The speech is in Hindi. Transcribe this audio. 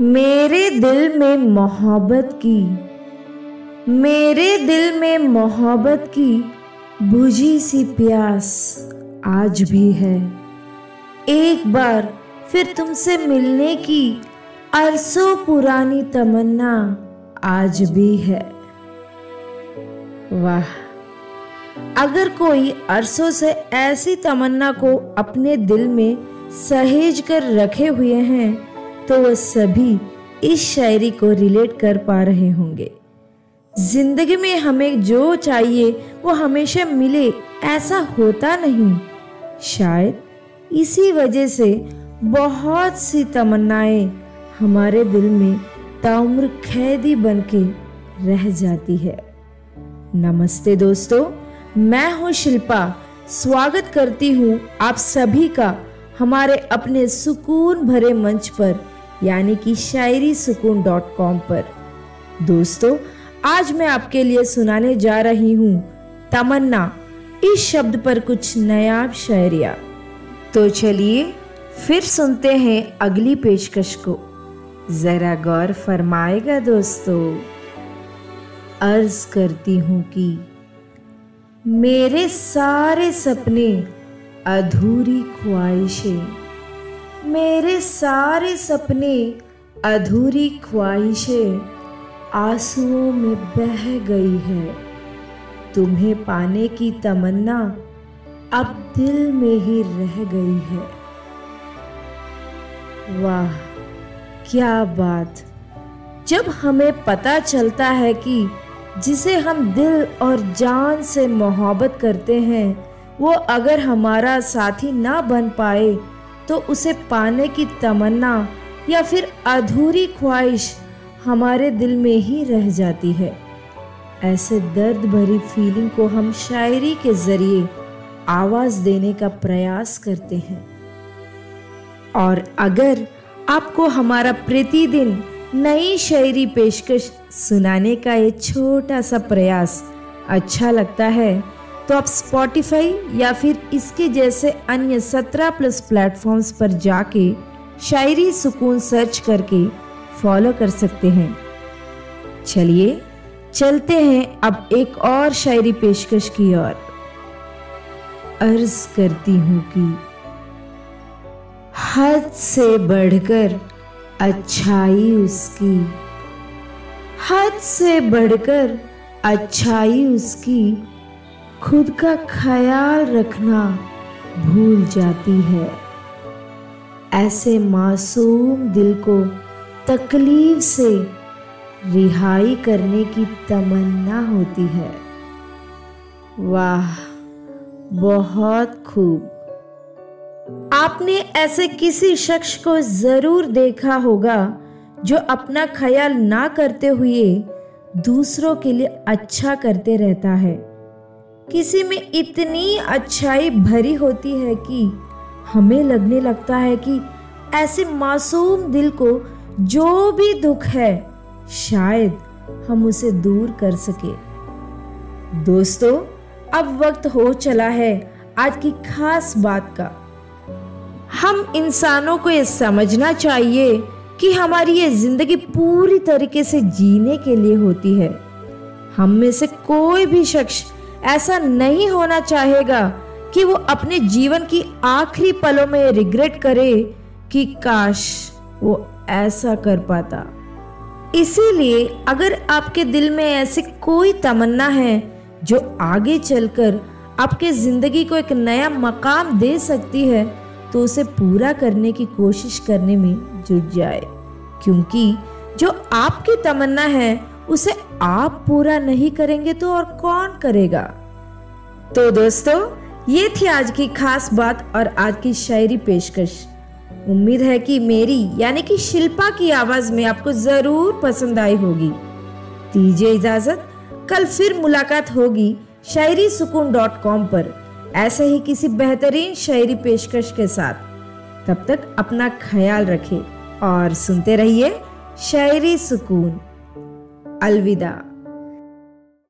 मेरे दिल में मोहब्बत की, मेरे दिल में मोहब्बत की बुझी सी प्यास आज भी है। एक बार फिर तुमसे मिलने की अरसों पुरानी तमन्ना आज भी है। वाह, अगर कोई अरसों से ऐसी तमन्ना को अपने दिल में सहेज कर रखे हुए हैं तो वह सभी इस शायरी को रिलेट कर पा रहे होंगे। ज़िंदगी में हमें जो चाहिए, वो हमेशा मिले, ऐसा होता नहीं। शायद इसी वजह से बहुत सी तमन्नाएँ हमारे दिल में ताउम्र कैदी बन के रह जाती है। नमस्ते दोस्तों, मैं हूँ शिल्पा। स्वागत करती हूँ आप सभी का हमारे अपने सुकून भरे मंच पर। यानी कि शायरी सुकून डॉट कॉम पर। दोस्तों, आज मैं आपके लिए सुनाने जा रही हूँ तमन्ना, इस शब्द पर कुछ नया शायरिया। तो चलिए, फिर सुनते हैं अगली पेशकश को। जरा गौर फरमाएगा दोस्तों, अर्ज़ करती हूँ कि मेरे सारे सपने अधूरी ख्वाहिशें मेरे सारे सपने अधूरी ख्वाहिशें आंसुओं में बह गई है। तुम्हें पाने की तमन्ना अब दिल में ही रह गई है। वाह, क्या बात। जब हमें पता चलता है कि जिसे हम दिल और जान से मोहब्बत करते हैं, वो अगर हमारा साथी ना बन पाए तो उसे पाने की तमन्ना या फिर अधूरी ख्वाहिश हमारे दिल में ही रह जाती है। ऐसे दर्द भरी फीलिंग को हम शायरी के ज़रिए आवाज़ देने का प्रयास करते हैं। और अगर आपको हमारा प्रतिदिन नई शायरी पेशकश सुनाने का ये छोटा सा प्रयास अच्छा लगता है तो आप स्पॉटिफाई या फिर इसके जैसे अन्य सत्रह प्लस प्लेटफॉर्म्स पर जाके शायरी सुकून सर्च करके फॉलो कर सकते हैं। चलिए, चलते हैं अब एक और शायरी पेशकश की ओर। अर्ज़ करती हूँ कि हद से बढ़कर अच्छाई उसकी, हद से बढ़कर अच्छाई उसकी खुद का ख्याल रखना भूल जाती है। ऐसे मासूम दिल को तकलीफ़ से रिहाई करने की तमन्ना होती है। वाह, बहुत खूब। आपने ऐसे किसी शख्स को ज़रूर देखा होगा जो अपना ख्याल ना करते हुए दूसरों के लिए अच्छा करते रहता है। किसी में इतनी अच्छाई भरी होती है कि हमें लगने लगता है कि ऐसे मासूम दिल को जो भी दुख है, शायद हम उसे दूर कर सके। दोस्तों, अब वक्त हो चला है आज की खास बात का। हम इंसानों को ये समझना चाहिए कि हमारी ये ज़िंदगी पूरी तरीके से जीने के लिए होती है। हम में से कोई भी शख्स ऐसा नहीं होना चाहेगा कि वो अपने जीवन की आखिरी पलों में रिग्रेट करे कि काश वो ऐसा कर पाता। इसीलिए अगर आपके दिल में ऐसी कोई तमन्ना है जो आगे चलकर आपके ज़िंदगी को एक नया मकाम दे सकती है तो उसे पूरा करने की कोशिश करने में जुट जाए। क्योंकि जो आपकी तमन्ना है उसे आप पूरा नहीं करेंगे तो और कौन करेगा? तो दोस्तों, ये थी आज की खास बात और आज की शायरी पेशकश। उम्मीद है कि मेरी, यानी कि शिल्पा की आवाज़ में आपको ज़रूर पसंद आई होगी। दीजिए इजाज़त, कल फिर मुलाकात होगी शायरी सुकून डॉट कॉम पर। ऐसे ही किसी बेहतरीन शायरी पेशकश के साथ। तब तक अपना ख्याल रखें और सुनते रहिए शायरी सुकून। Alvida.